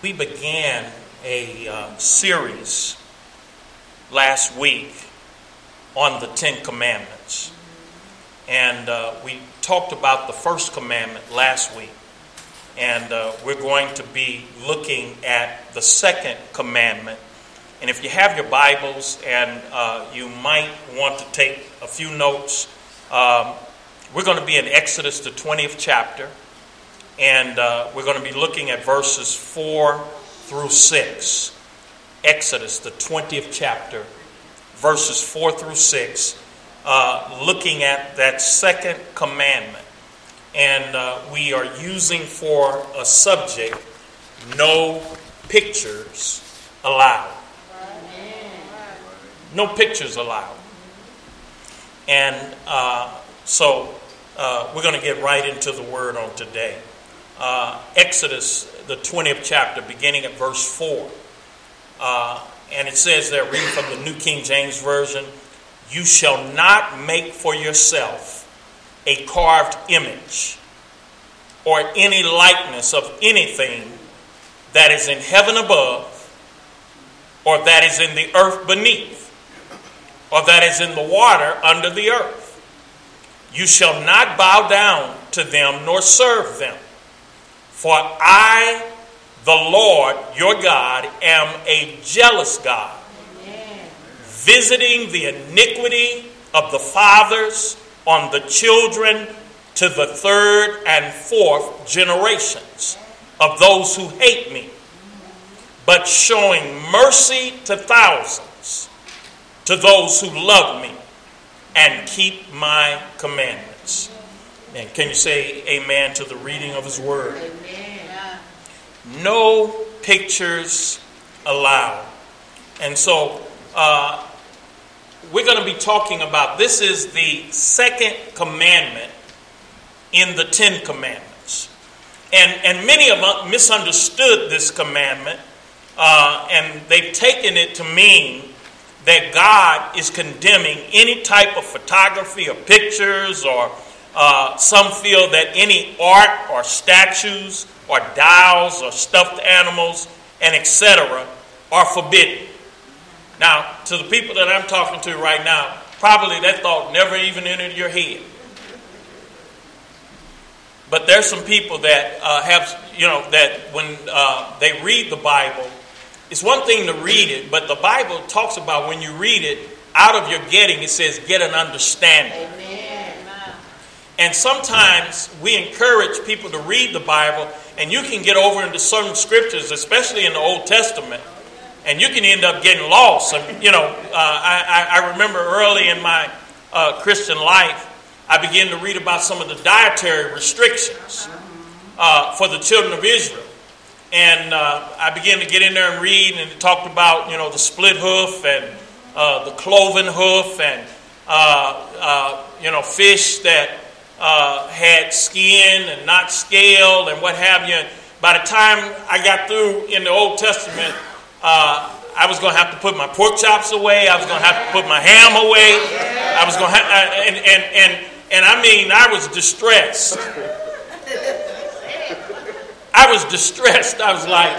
We began a uh, series last week on the Ten Commandments. And uh, we talked about the first commandment last week. And uh, we're going to be looking at the second commandment. And if you have your Bibles and uh, you might want to take a few notes, um, we're going to be in Exodus, the 20th chapter. And uh, we're going to be looking at verses 4 through 6. Exodus, the 20th chapter, verses 4 through 6, uh, looking at that second commandment. And uh, we are using for a subject no pictures allowed. No pictures allowed. And uh, so uh, we're going to get right into the word on today uh, Exodus, the 20th chapter, beginning at verse 4. Uh, and it says there, reading from the New King James Version, You shall not make for yourself a carved image or any likeness of anything that is in heaven above, or that is in the earth beneath, or that is in the water under the earth. You shall not bow down to them nor serve them. For I, the Lord your God, am a jealous God, visiting the iniquity of the fathers on the children to the third and fourth generations of those who hate me, but showing mercy to thousands, to those who love me and keep my commandments. And can you say amen to the reading of his word? Amen. No pictures allowed. And so uh, we're going to be talking about this is the second commandment in the Ten Commandments. And, and many of us misunderstood this commandment, uh, and they've taken it to mean that God is condemning any type of photography or pictures or uh, some feel that any art or statues or dolls or stuffed animals and etc. are forbidden. Now, to the people that I'm talking to right now, probably that thought never even entered your head. But there's some people that uh, have, you know, that when uh, they read the Bible, it's one thing to read it, but the Bible talks about when you read it, out of your getting, it says, get an understanding. And sometimes we encourage people to read the Bible, and you can get over into certain scriptures, especially in the Old Testament, and you can end up getting lost. And, you know, uh, I, I, remember early in my uh, Christian life, I began to read about some of the dietary restrictions uh, for the children of Israel. And uh, I began to get in there and read, and it talked about, you know, the split hoof and uh, the cloven hoof and, uh, you know, fish that uh, had skin and not scale and what have you. And by the time I got through in the Old Testament, uh, I was going to have to put my pork chops away. I was going to have to put my ham away. I was going to have, uh, and, and, and, and I mean, I was distressed. I was distressed. I was like,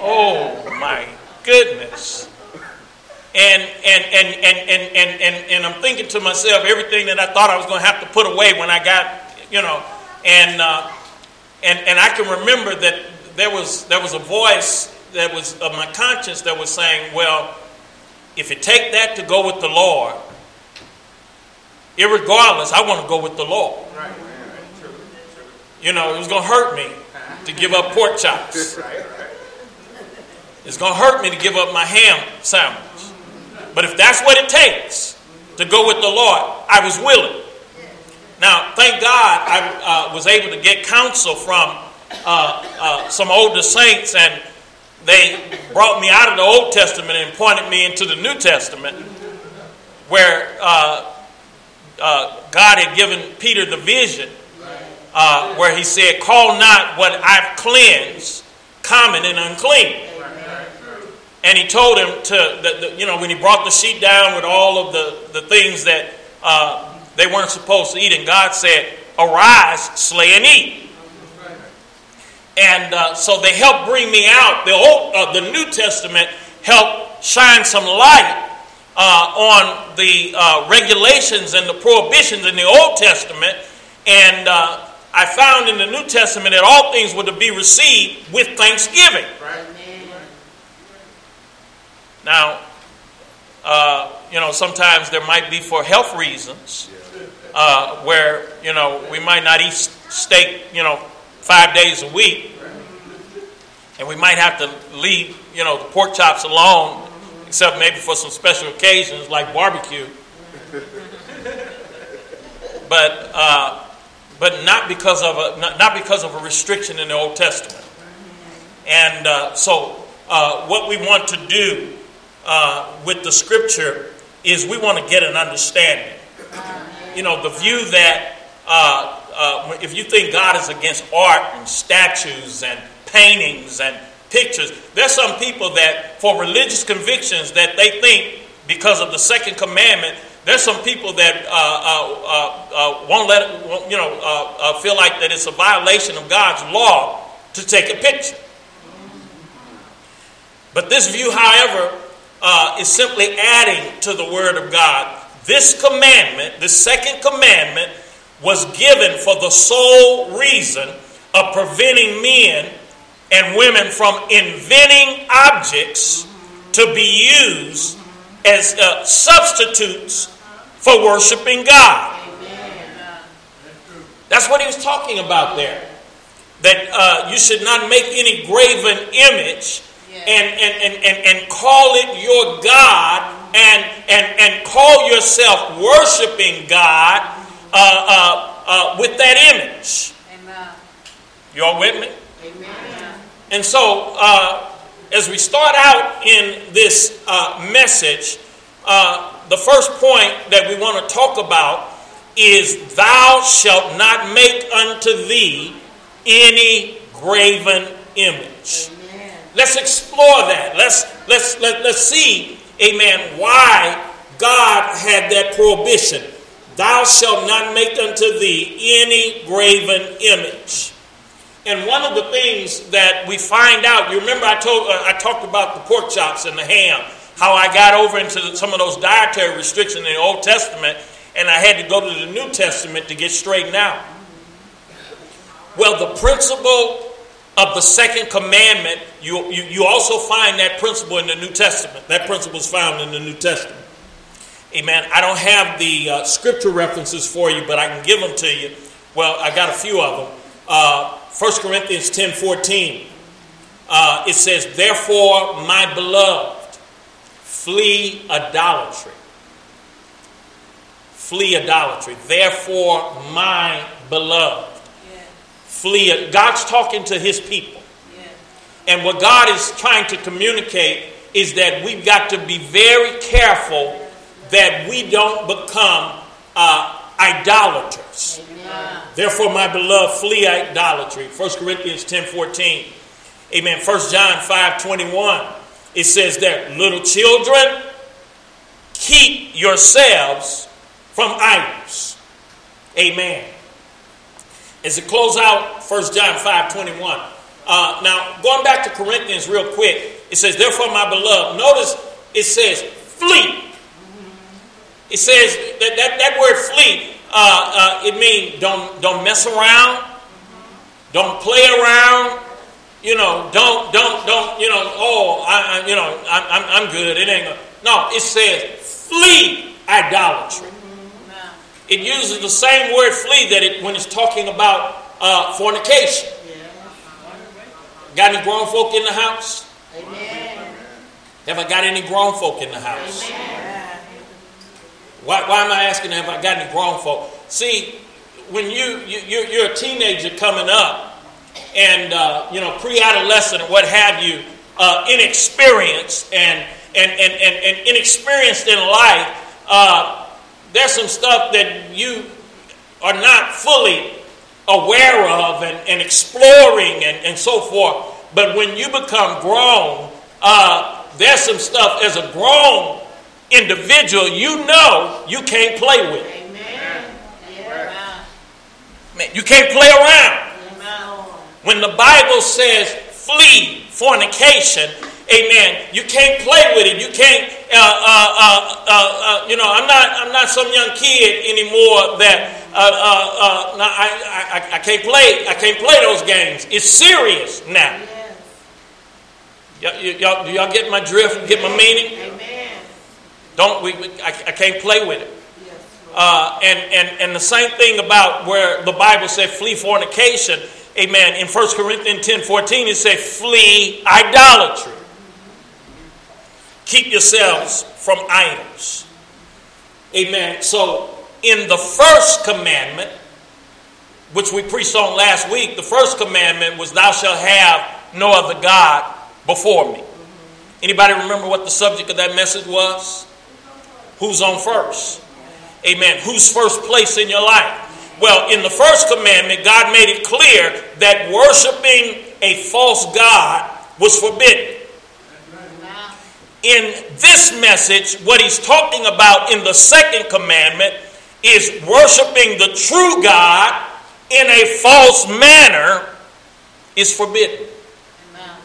oh my goodness. And, and, and, and, and, and, and, and I'm thinking to myself, everything that I thought I was going to have to put away when I got, you know, and, uh, and, and I can remember that there was, there was a voice that was of my conscience that was saying, well, if you take that to go with the Lord, irregardless, I want to go with the Lord. You know, it was going to hurt me to give up pork chops. It's going to hurt me to give up my ham sandwich. But if that's what it takes to go with the Lord, I was willing. Now, thank God I uh, was able to get counsel from uh, uh, some older saints, and they brought me out of the Old Testament and pointed me into the New Testament, where uh, uh, God had given Peter the vision, uh, where he said, Call not what I've cleansed common and unclean. And he told him to, the, the, you know, when he brought the sheep down with all of the, the things that uh, they weren't supposed to eat, and God said, Arise, slay, and eat. and uh, so they helped bring me out. The old, uh, the New Testament helped shine some light uh, on the uh, regulations and the prohibitions in the Old Testament, and uh, I found in the New Testament that all things were to be received with thanksgiving. Now, uh, you know, sometimes there might be for health reasons uh, where, you know, we might not eat steak, you know, five days a week. And we might have to leave, you know, the pork chops alone, except maybe for some special occasions like barbecue. but, uh, but not because of a not, not, because of a restriction in the Old Testament. And uh, so, uh, what we want to do uh, with the scripture is we want to get an understanding. You know, the view that uh, uh, if you think God is against art and statues and paintings and pictures, there's some people that, for religious convictions, that they think because of the second commandment, there's some people that uh, uh, uh, won't let you know feel like that it's a violation of God's law to take a picture. But this view, however, uh, is simply adding to the Word of God. This commandment, the second commandment, was given for the sole reason of preventing men and women from inventing objects to be used as uh, substitutes for worshiping God. That's what he was talking about there. That uh, you should not make any graven image and, and, and, and, and call it your God and, and, and call yourself worshiping God uh, uh, uh, with that image. Amen. You all with me? Amen. And so, uh, as we start out in this uh, message, uh, the first point that we want to talk about is Thou shalt not make unto thee any graven image. Let's explore that. Let's let's let, let's see, amen, why God had that prohibition. Thou shalt not make unto thee any graven image. And one of the things that we find out, you remember I told uh, I talked about the pork chops and the ham, how I got over into some of those dietary restrictions in the Old Testament, and I had to go to the New Testament to get straightened out. Well, the principle of the second commandment, you, you, you also find that principle in the New Testament. That principle is found in the New Testament. Amen. I don't have the uh, scripture references for you, but I can give them to you. Well, I got a few of them. Uh, 1 Corinthians 10 14. Uh, it says, Therefore, my beloved, flee idolatry. Flee idolatry. Therefore, my beloved flee. God's talking to his people. And what God is trying to communicate is that we've got to be very careful that we don't become uh, idolaters. Amen. Therefore, my beloved, flee idolatry. 1 Corinthians 10 14. Amen. 1 John 5 21. It says that little children, keep yourselves from idols. Amen. As it close out 1 John 5 21. Uh, now, going back to Corinthians real quick, it says, Therefore, my beloved, notice it says, flee. It says that, that, that word flee, uh, uh, it means don't, don't mess around, don't play around, you know, don't, don't, don't, you know, oh, I, I you know, I'm, I'm good. It ain't, no, it says flee idolatry. It uses the same word flee that it when it's talking about uh, fornication. Got any grown folk in the house? Amen. Have I got any grown folk in the house? Why, why am I asking have I got any grown folk? See, when you, you you're, a teenager coming up, and uh, you know pre-adolescent and what have you, uh, inexperienced and and, and, and, and inexperienced in life, uh, there's some stuff that you are not fully aware of and, and exploring and, and so forth. But when you become grown, uh, there's some stuff as a grown individual you know you can't play with. Amen. Man, you can't play around. Amen. When the Bible says flee fornication, amen, you can't play with it. You can't, uh, uh, uh, uh, uh you know, I'm not, I'm not some young kid anymore that uh, no, I, I, I can't play, I can't play those games. It's serious now. Y'all, y'all, do y'all get my drift? Get my meaning? Amen. Don't we? I, I can't play with it. Uh, and, and, and the same thing about where the Bible said flee fornication. Amen. In 1 Corinthians 10 14, it says flee idolatry. Keep yourselves from idols. Amen. So, in the first commandment, which we preached on last week, the first commandment was, Thou shalt have no other God before me. Anybody remember what the subject of that message was? Who's on first? Amen. Who's first place in your life? Well, in the first commandment, God made it clear that worshiping a false God was forbidden. In this message, what he's talking about in the second commandment is worshiping the true God in a false manner is forbidden. I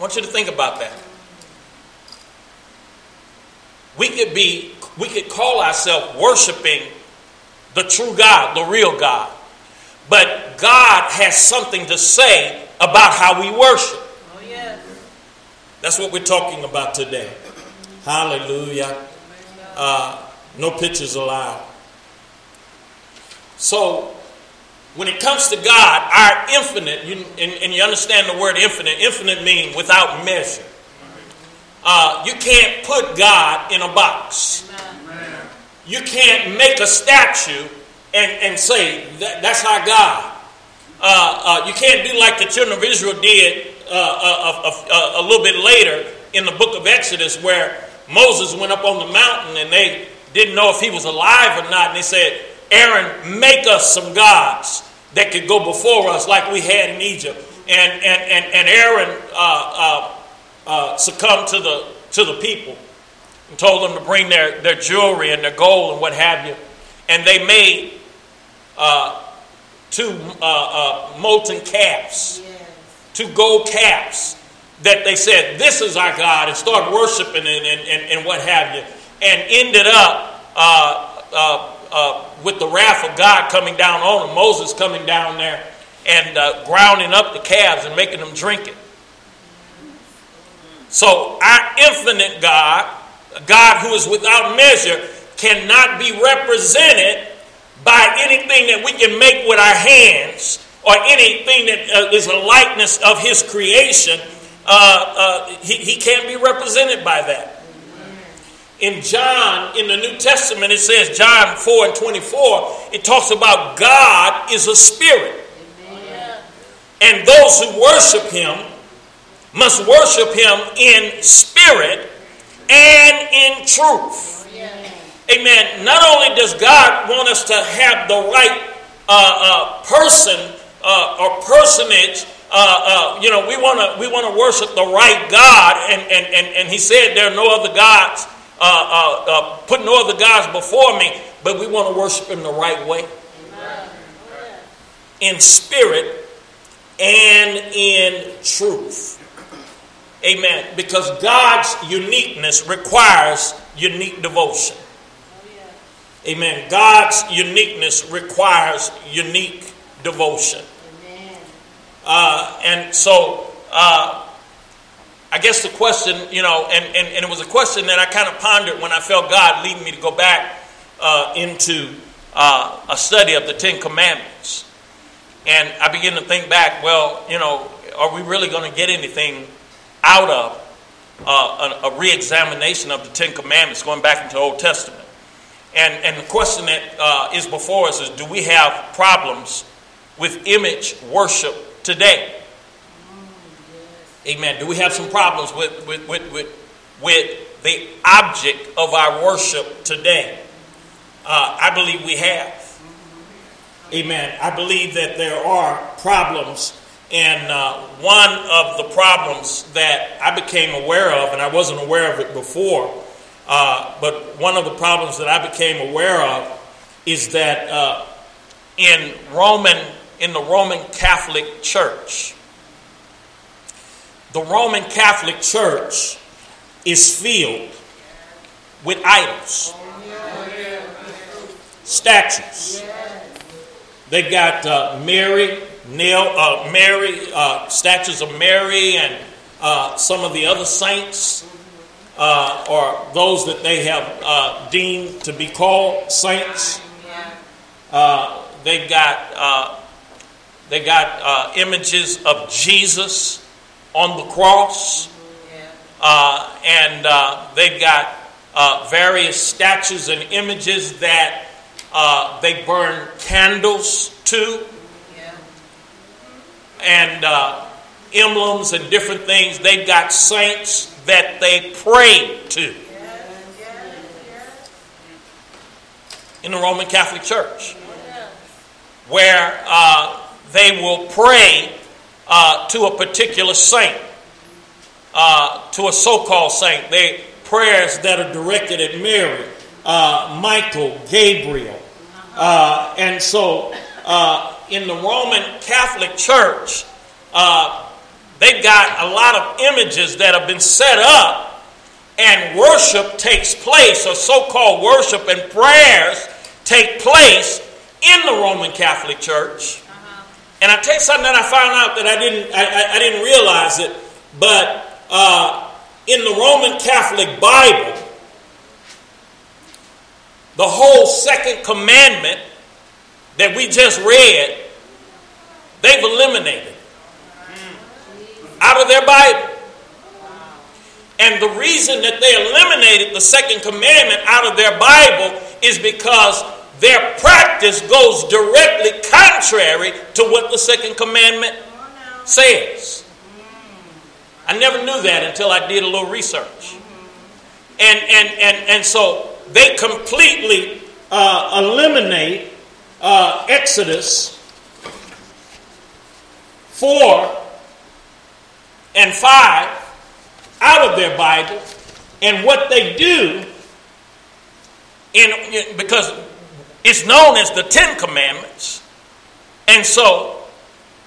want you to think about that. We could be, we could call ourselves worshiping the true God, the real God. But God has something to say about how we worship. That's what we're talking about today. Hallelujah. Uh, no pictures allowed. So, when it comes to God, our infinite, you, and, and, you understand the word infinite, infinite means without measure. Uh, you can't put God in a box. You can't make a statue and, and say, that, that's our God. Uh, uh, you can't do like the children of Israel did uh, uh, a little bit later in the book of Exodus, where Moses went up on the mountain and they didn't know if he was alive or not. And they said, Aaron, make us some gods that could go before us like we had in Egypt. And, and, and, and Aaron uh, uh, uh, succumbed to the, to the people and told them to bring their, their jewelry and their gold and what have you. And they made uh, two molten calves, yes. Two gold calves that they said, This is our God, and started worshiping and, and, and, and what have you. And ended up uh, with the wrath of God coming down on them, Moses coming down there and uh, grounding up the calves and making them drink it. So, our infinite God, God who is without measure, cannot be represented by anything that we can make with our hands or anything that uh, is a likeness of His creation. Uh, uh, he, he can't be represented by that in John, in the New Testament, it says, John 4 and 24, it talks about God is a spirit. And those who worship him must worship him in spirit and in truth. Amen. Amen. Not only does God want us to have the right uh, uh, person uh, or personage, uh, uh, you know, we want to we want to worship the right God, and, and, and, and He said there are no other gods uh, uh, uh, put no other gods before me, but we want to worship Him the right way. Amen. In spirit and in truth. Amen. Because God's uniqueness requires unique devotion. Amen. God's uniqueness requires unique devotion. Uh, and so, uh, I guess the question, you know, and, and, and it was a question that I kind of pondered when I felt God leading me to go back uh, into uh, a study of the Ten Commandments. And I began to think back, well, you know, are we really going to get anything out of uh, a, a re examination of the Ten Commandments going back into the Old Testament? And, and the question that uh, is before us is do we have problems with image worship today? Amen. Do we have some problems with, with, with, with, with the object of our worship today? Uh, I believe we have. Amen. I believe that there are problems. And uh, one of the problems that I became aware of, and I wasn't aware of it before, uh, but one of the problems that I became aware of is that uh, in Roman in the Roman Catholic Church. The Roman Catholic Church is filled with idols, statues. They got uh, Mary, uh, Mary, uh, statues of Mary, and uh, some of the other saints, uh, or those that they have uh, deemed to be called saints. they got they got images of Jesus on the cross, and they've got uh, various statues and images that uh, they burn candles to, and uh, emblems and different things. They've got saints that they pray to. In the Roman Catholic Church, where uh, they will pray uh, to a particular saint, uh, to a so called saint. They prayers that are directed at Mary, uh, Michael, Gabriel. Uh, and so uh, in the Roman Catholic Church, uh, they've got a lot of images that have been set up, and worship takes place, or so called worship and prayers take place in the Roman Catholic Church. And I tell you something that I found out that I didn't I, I, I didn't realize it, but uh, in the Roman Catholic Bible, the whole second commandment that we just read, they've eliminated out of their Bible. And the reason that they eliminated the second commandment out of their Bible is because their practice goes directly contrary to what the second commandment says. I never knew that until I did a little research. And, and, and, and so they completely uh, eliminate uh, Exodus 4 and 5 out of their Bible. And what they do, in, because it's known as the Ten Commandments. And so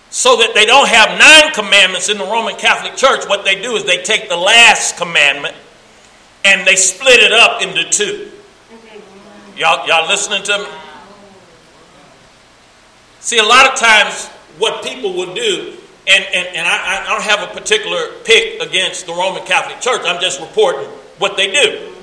so that they don't have nine commandments in the Roman Catholic Church, what they do is they take the last commandment and they split it up into two. Y'all, y'all listening to me? See, a lot of times what people will do, and, and, and I, I don't have a particular pick against the Roman Catholic Church, I'm just reporting what they do.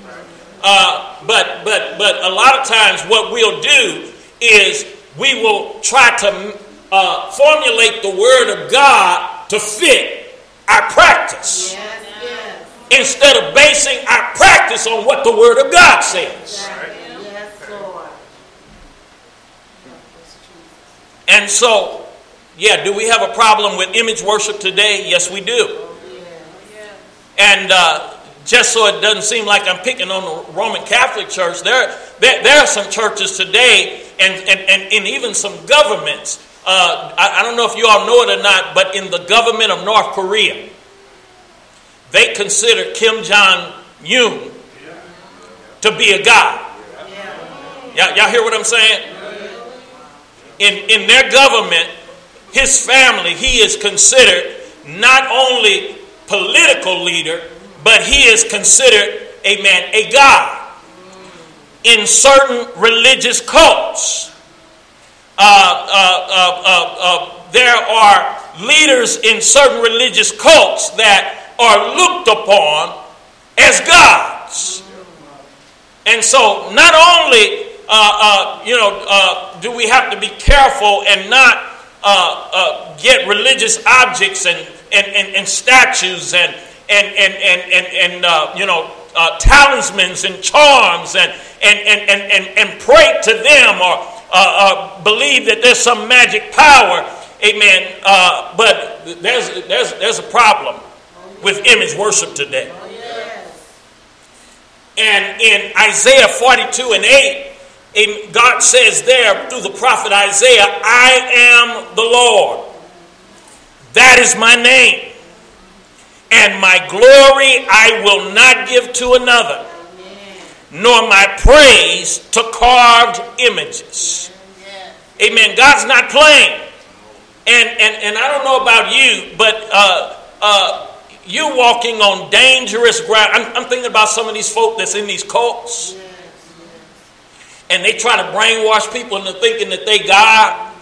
Uh, but, but, but a lot of times what we'll do is we will try to uh, formulate the Word of God to fit our practice. Yes, yes. Instead of basing our practice on what the Word of God says. And so, yeah, do we have a problem with image worship today? Yes, we do. And uh, just so it doesn't seem like I'm picking on the Roman Catholic Church, there, there, there are some churches today and, and, and, and even some governments uh, I, I don't know if you all know it or not, but in the government of North Korea, they consider Kim Jong Un to be a god. Y'all, y'all hear what I'm saying? In, in their government, his family, he is considered not only political leader, but he is considered a man, a god in certain religious cults. Uh uh, uh, uh, uh, there are leaders in certain religious cults that are looked upon as gods. And so, not only you know do we have to be careful and not get religious objects and and, and, and statues and and and and and, and you know uh, talismans and charms and and, and, and, and, and pray to them or uh, uh, believe that there's some magic power. Amen. Uh, but there's, there's, there's a problem with image worship today. And in Isaiah 42 and 8, God says there through the prophet Isaiah, I am the Lord. That is my name. And my glory I will not give to another nor my praise to carved images. Amen. God's not playing And, and, and I don't know about you, but uh, uh, you're walking on dangerous ground. I'm, I'm, thinking about some of these folk that's in these cults. And they try to brainwash people into thinking that they God.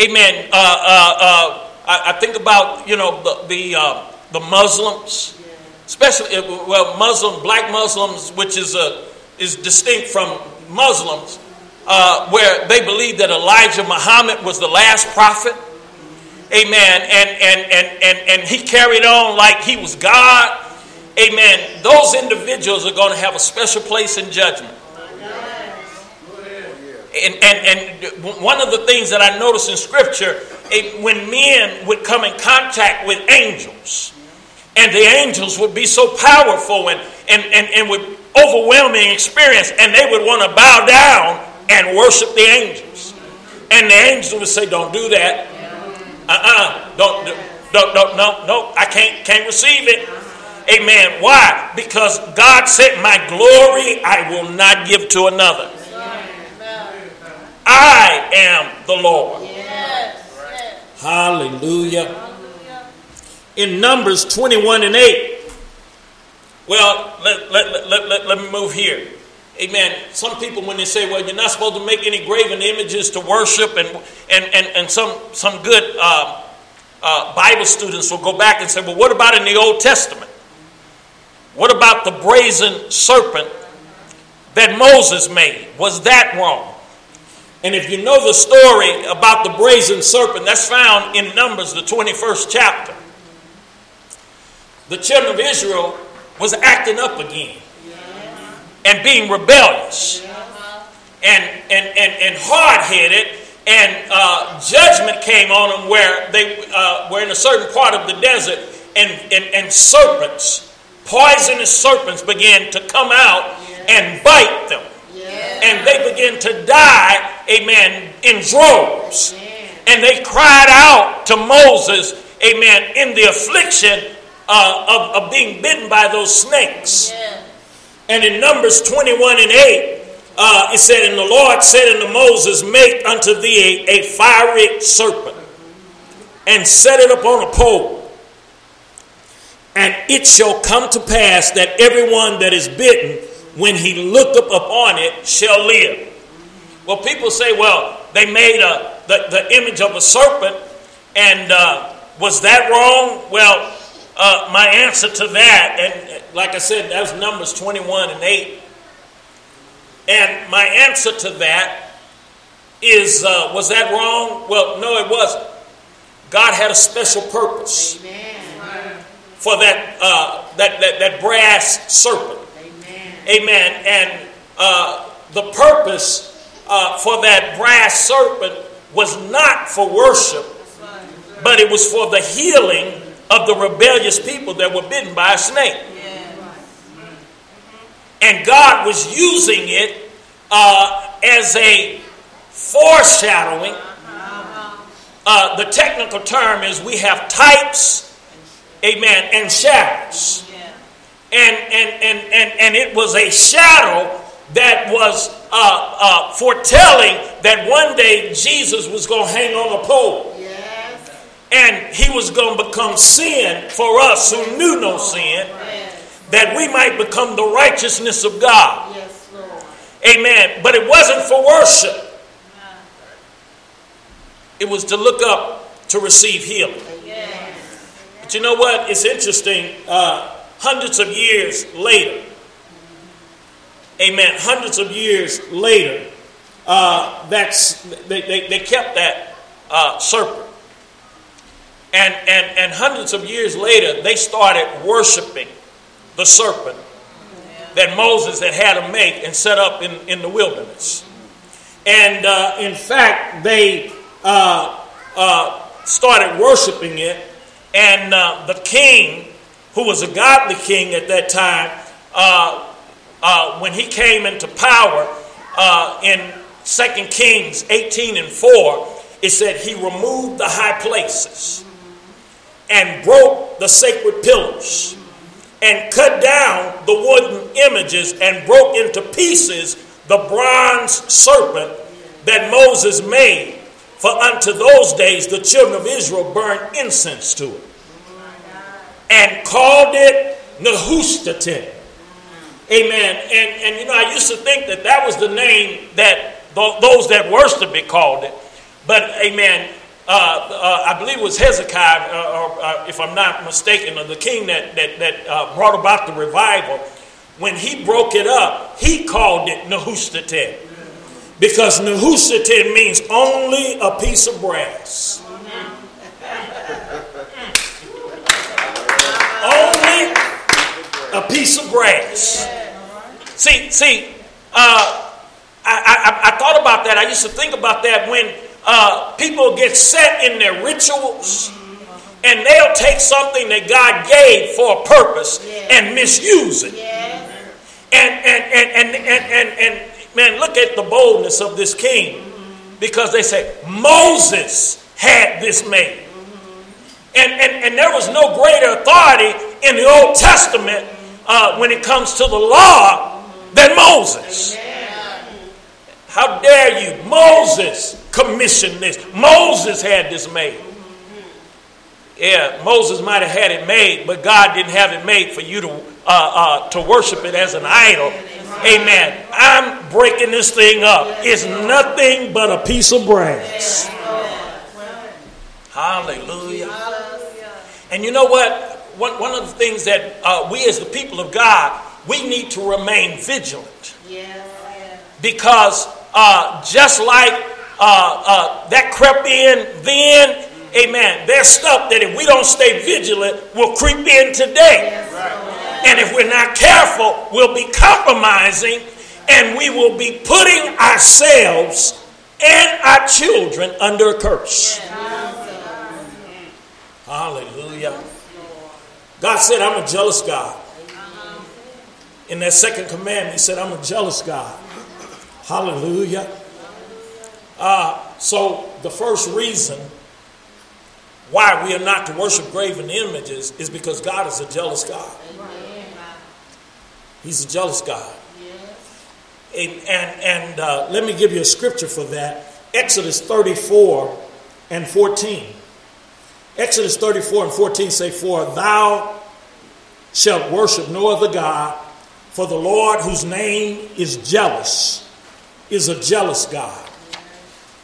Amen. Uh, uh, uh, I, I, think about, you know, the, the, uh, the Muslims, especially, uh, well, Muslim, black Muslims, which is, a, is distinct from Muslims, uh, where they believe that Elijah Muhammad was the last prophet. Amen. And, and, and, and, and he carried on like he was God. Amen. Those individuals are going to have a special place in judgment. And, and, and one of the things that I notice in Scripture, when men would come in contact with angels, and the angels would be so powerful and, and, and, and with overwhelming experience, and they would want to bow down and worship the angels. And the angels would say, Don't do that. Uh uh-uh, uh. Don't, don't, don't, no, no, I can't, can't receive it. Amen. Why? Because God said, My glory I will not give to another. I am the Lord. Hallelujah. In Numbers 21 and 8, well, let, let, let, let, let me move here. Amen. Some people, when they say, well, you're not supposed to make any graven images to worship, and, and, and, and some, some good uh, uh, Bible students will go back and say, well, what about in the Old Testament? What about the brazen serpent that Moses made? Was that wrong? And if you know the story about the brazen serpent, that's found in Numbers, the 21st chapter. The children of Israel was acting up again and being rebellious and, and, and, and hard headed. And uh, judgment came on them where they uh, were in a certain part of the desert, and, and, and serpents, poisonous serpents, began to come out and bite them. And they began to die, amen, in droves. And they cried out to Moses, amen, in the affliction uh, of, of, being bitten by those snakes. And in Numbers 21 and 8, uh, it said, And the Lord said unto Moses, Make unto thee a, a fiery serpent, and set it upon a pole. And it shall come to pass that everyone that is bitten, when he look up upon it, shall live. Well, people say, well, they made a, the, the image of a serpent, and uh, was that wrong? Well, uh, my answer to that, and like I said, that was Numbers 21 and 8. And my answer to that is uh, was that wrong? Well, no, it wasn't. God had a special purpose Amen. for that, uh, that, that, that brass serpent. Amen. Amen. And uh, the purpose uh, for that brass serpent was not for worship, but it was for the healing of the rebellious people that were bitten by a snake. And God was using it uh, as a foreshadowing. Uh, the technical term is we have types, amen, and shadows. And, and, and, and, and it was a shadow that was uh, uh, foretelling that one day Jesus was going to hang on a pole. And he was going to become sin for us who knew no sin, that we might become the righteousness of God. Amen. But it wasn't for worship, it was to look up to receive healing. But you know what? It's interesting. Uh, hundreds of years later, amen, hundreds of years later, uh, that's, they, they, they kept that uh, serpent. And, and, and hundreds of years later, they started worshiping the serpent that Moses had had to make and set up in, in the wilderness. And uh, in fact, they uh, uh, started worshiping it. And uh, the king, who was a godly king at that time, uh, uh, when he came into power in 2 Kings 18 and 4, it said he removed the high places and broke the sacred pillars and cut down the wooden images and broke into pieces the bronze serpent that Moses made For unto those days the children of Israel burned incense to it and called it Nehushtan. Amen. And, and you know, I used to think that that was the name that those that worshipped it called it. But, amen, I believe it was Hezekiah, uh, uh, if I'm not mistaken, or the king that, that, that uh, brought about the revival. When he broke it up, he called it Nehushtan. Because Nehushtan means only a piece of brass. only a piece of brass. See, see, uh, I, I, I, thought about that. I used to think about that when uh, people get set in their rituals and they'll take something that God gave for a purpose and misuse it. And, and, and, and, and, and, man, look at the boldness of this king because they say Moses had this made. And, and, and there was no greater authority in the Old Testament uh, when it comes to the law than Moses. How dare you? Moses commissioned this. Moses had this made. Yeah, Moses might have had it made, but God didn't have it made for you to uh, uh, to worship it as an idol. Amen. I'm breaking this thing up. It's nothing but a piece of brass. Hallelujah. And you know what? One, one of the things that uh, we as the people of God, we need to remain vigilant. Because uh, just like uh, uh, that crept in then, amen, there's stuff that if we don't stay vigilant will creep in today. And if we're not careful, we'll be compromising and we will be putting ourselves and our children under a curse. Hallelujah. God said, I'm a jealous God. In that second commandment, He said, I'm a jealous God. Hallelujah. Uh, so, the first reason why we are not to worship graven images is because God is a jealous God. He's a jealous God. And, and, and uh, let me give you a scripture for that Exodus 34 and 14. Exodus 34 and 14 say, For thou shalt worship no other God, for the Lord, whose name is jealous, is a jealous God.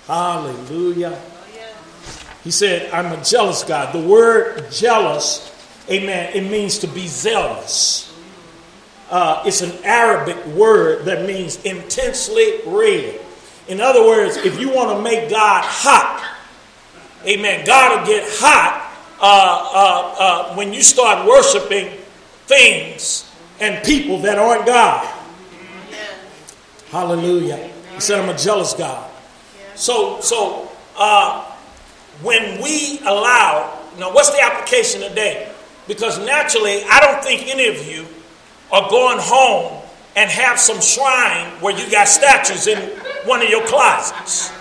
Hallelujah. He said, I'm a jealous God. The word jealous, amen, it means to be zealous. Uh, it's an Arabic word that means intensely red. In other words, if you want to make God hot, Amen. God will get hot uh, uh, uh, when you start worshiping things and people that aren't God. Hallelujah. He said, I'm a jealous God. So, so uh, when we allow, now what's the application today? Because naturally, I don't think any of you are going home and have some shrine where you got statues in one of your closets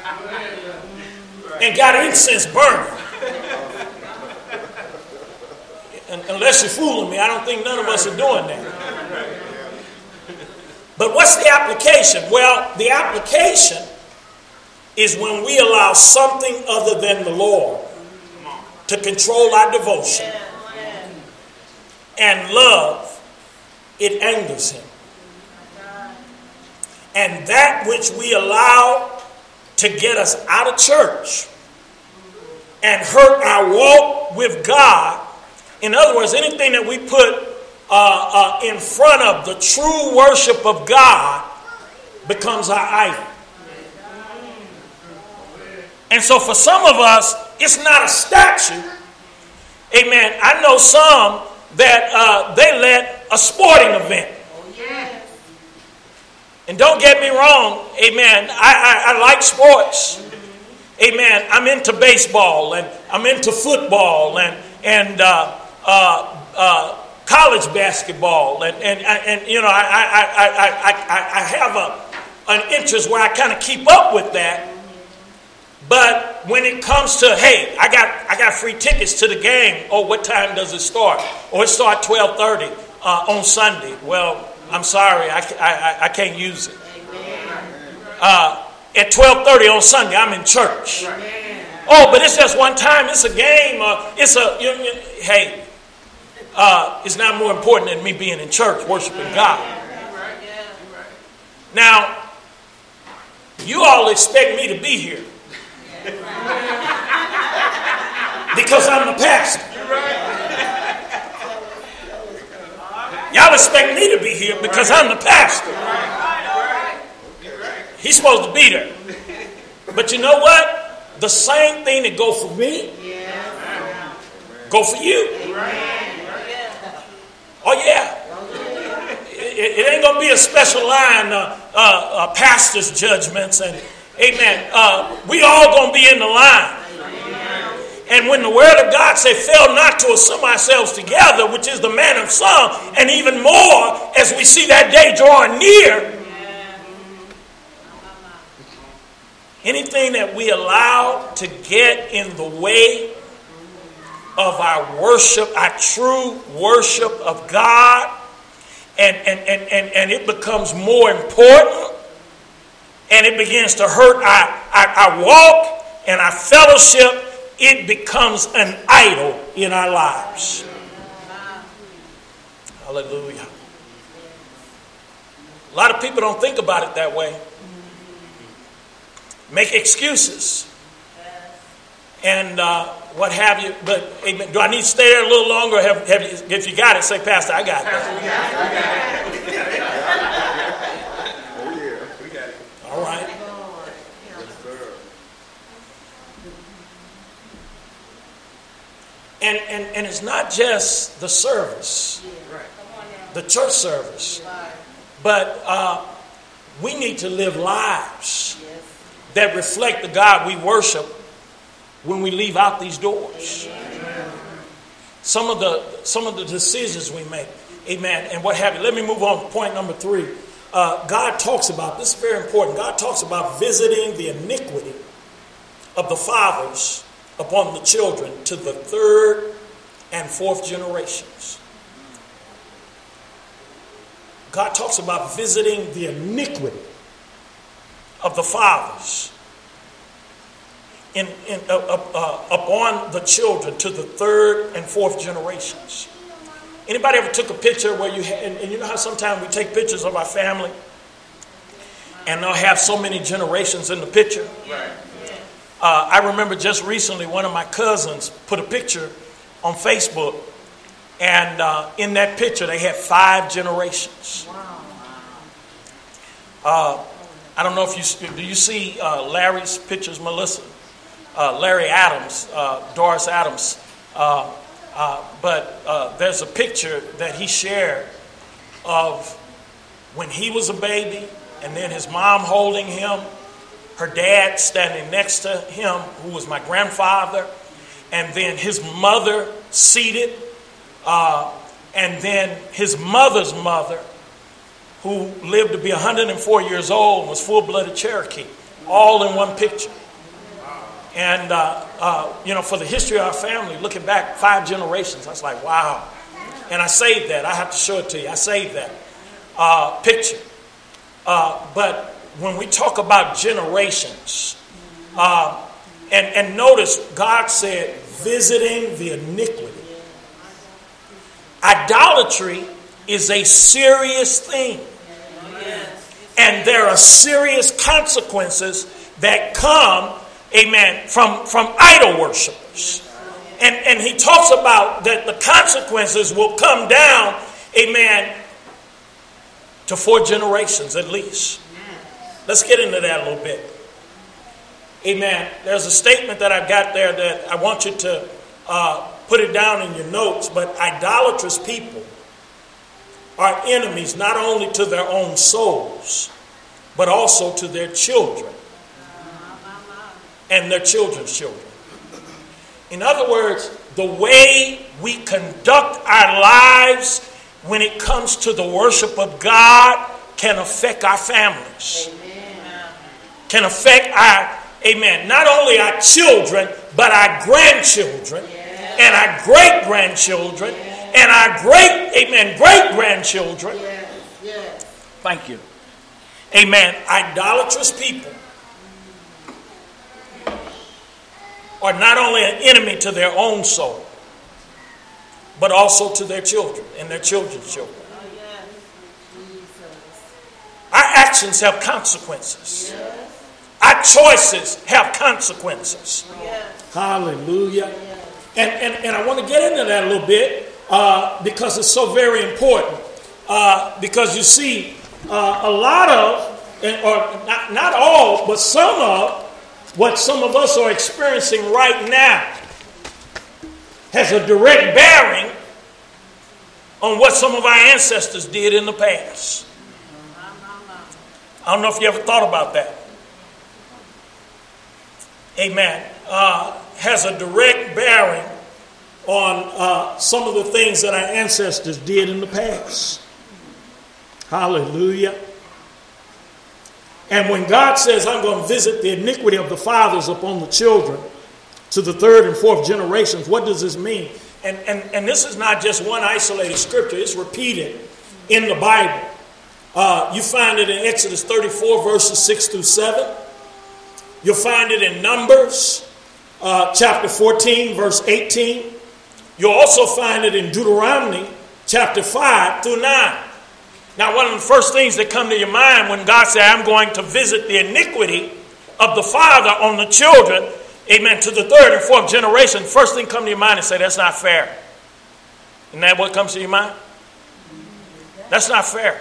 and got incense burning. And unless you're fooling me, I don't think none of us are doing that. But what's the application? Well, the application is when we allow something other than the Lord to control our devotion and love, it angers Him. And that which we allow to get us out of church and hurt our walk with God. In other words, anything that we put uh, uh, in front of the true worship of God becomes our idol. And so, for some of us, it's not a statue. Amen. I know some that uh, they let a sporting event and don't get me wrong, amen. I, I, I like sports. Amen. I'm into baseball and I'm into football and, and uh, uh, uh, college basketball. And, and, and you know, I, I, I, I, I have a, an interest where I kind of keep up with that. But when it comes to, hey, I got, I got free tickets to the game. Oh, what time does it start? Or oh, it start 1230 uh, on Sunday. Well, I'm sorry, I, I, I can't use it. Uh, at 12:30 on Sunday, I'm in church. Oh, but it's just one time. It's a game. Uh, it's a you, you, hey. Uh, it's not more important than me being in church worshiping God. Now, you all expect me to be here because I'm the pastor. Y'all expect me to be here because I'm the pastor. He's supposed to be there. But you know what? The same thing that go for me, go for you. Oh yeah. It, it ain't gonna be a special line, uh, uh, uh, pastor's judgments, and amen. Uh, we all gonna be in the line. And when the word of God say, fail not to assemble ourselves together, which is the man of some, and even more as we see that day drawing near, anything that we allow to get in the way of our worship, our true worship of God, and, and, and, and, and it becomes more important, and it begins to hurt our, our, our walk and our fellowship it becomes an idol in our lives. Hallelujah. A lot of people don't think about it that way. Make excuses. And uh, what have you. But amen. do I need to stay there a little longer? Have, have you, if you got it, say, Pastor, I got that. And, and, and it's not just the service, the church service, but uh, we need to live lives that reflect the God we worship when we leave out these doors. Some of the some of the decisions we make, amen, and what have you. Let me move on to point number three. Uh, God talks about this is very important. God talks about visiting the iniquity of the fathers upon the children to the third and fourth generations. God talks about visiting the iniquity of the fathers in, in, uh, uh, uh, upon the children to the third and fourth generations. Anybody ever took a picture where you had, and, and you know how sometimes we take pictures of our family and they'll have so many generations in the picture? Right. Uh, I remember just recently one of my cousins put a picture on Facebook, and uh, in that picture they had five generations. Uh, I don't know if you do you see uh, Larry's pictures, Melissa, uh, Larry Adams, uh, Doris Adams, but there's a picture that he shared of when he was a baby, and then his mom holding him her dad standing next to him, who was my grandfather, and then his mother seated, uh, and then his mother's mother, who lived to be 104 years old was full blooded Cherokee, all in one picture. And, uh, uh, you know, for the history of our family, looking back five generations, I was like, wow. And I saved that. I have to show it to you. I saved that uh, picture. Uh, but when we talk about generations, uh, and, and notice God said, visiting the iniquity. Idolatry is a serious thing. And there are serious consequences that come, amen, from, from idol worshippers. And, and he talks about that the consequences will come down, amen, to four generations at least. Let's get into that a little bit. Amen. There's a statement that I've got there that I want you to uh, put it down in your notes. But idolatrous people are enemies not only to their own souls, but also to their children and their children's children. In other words, the way we conduct our lives when it comes to the worship of God can affect our families. Amen can affect our, amen, not only our children, but our grandchildren yes. and our great grandchildren yes. and our great, amen, great grandchildren. Yes. Thank you. Amen. Idolatrous people are not only an enemy to their own soul, but also to their children and their children's children. Our actions have consequences. Our choices have consequences. Hallelujah. And, and, and I want to get into that a little bit uh, because it's so very important. Uh, because you see, uh, a lot of, or not, not all, but some of what some of us are experiencing right now has a direct bearing on what some of our ancestors did in the past. I don't know if you ever thought about that. Amen. Uh, has a direct bearing on uh, some of the things that our ancestors did in the past. Hallelujah. And when God says, I'm going to visit the iniquity of the fathers upon the children to the third and fourth generations, what does this mean? And, and, and this is not just one isolated scripture, it's repeated in the Bible. Uh, you find it in Exodus 34, verses 6 through 7. You'll find it in Numbers uh, chapter 14, verse 18. You'll also find it in Deuteronomy chapter 5 through 9. Now, one of the first things that come to your mind when God said, I'm going to visit the iniquity of the father on the children, amen, to the third and fourth generation, first thing come to your mind and say, that's not fair. Isn't that what comes to your mind? That's not fair.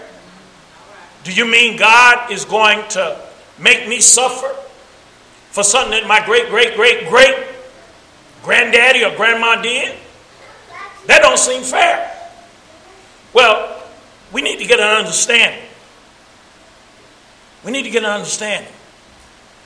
Do you mean God is going to make me suffer for something that my great, great, great, great granddaddy or grandma did? That don't seem fair. Well, we need to get an understanding. We need to get an understanding.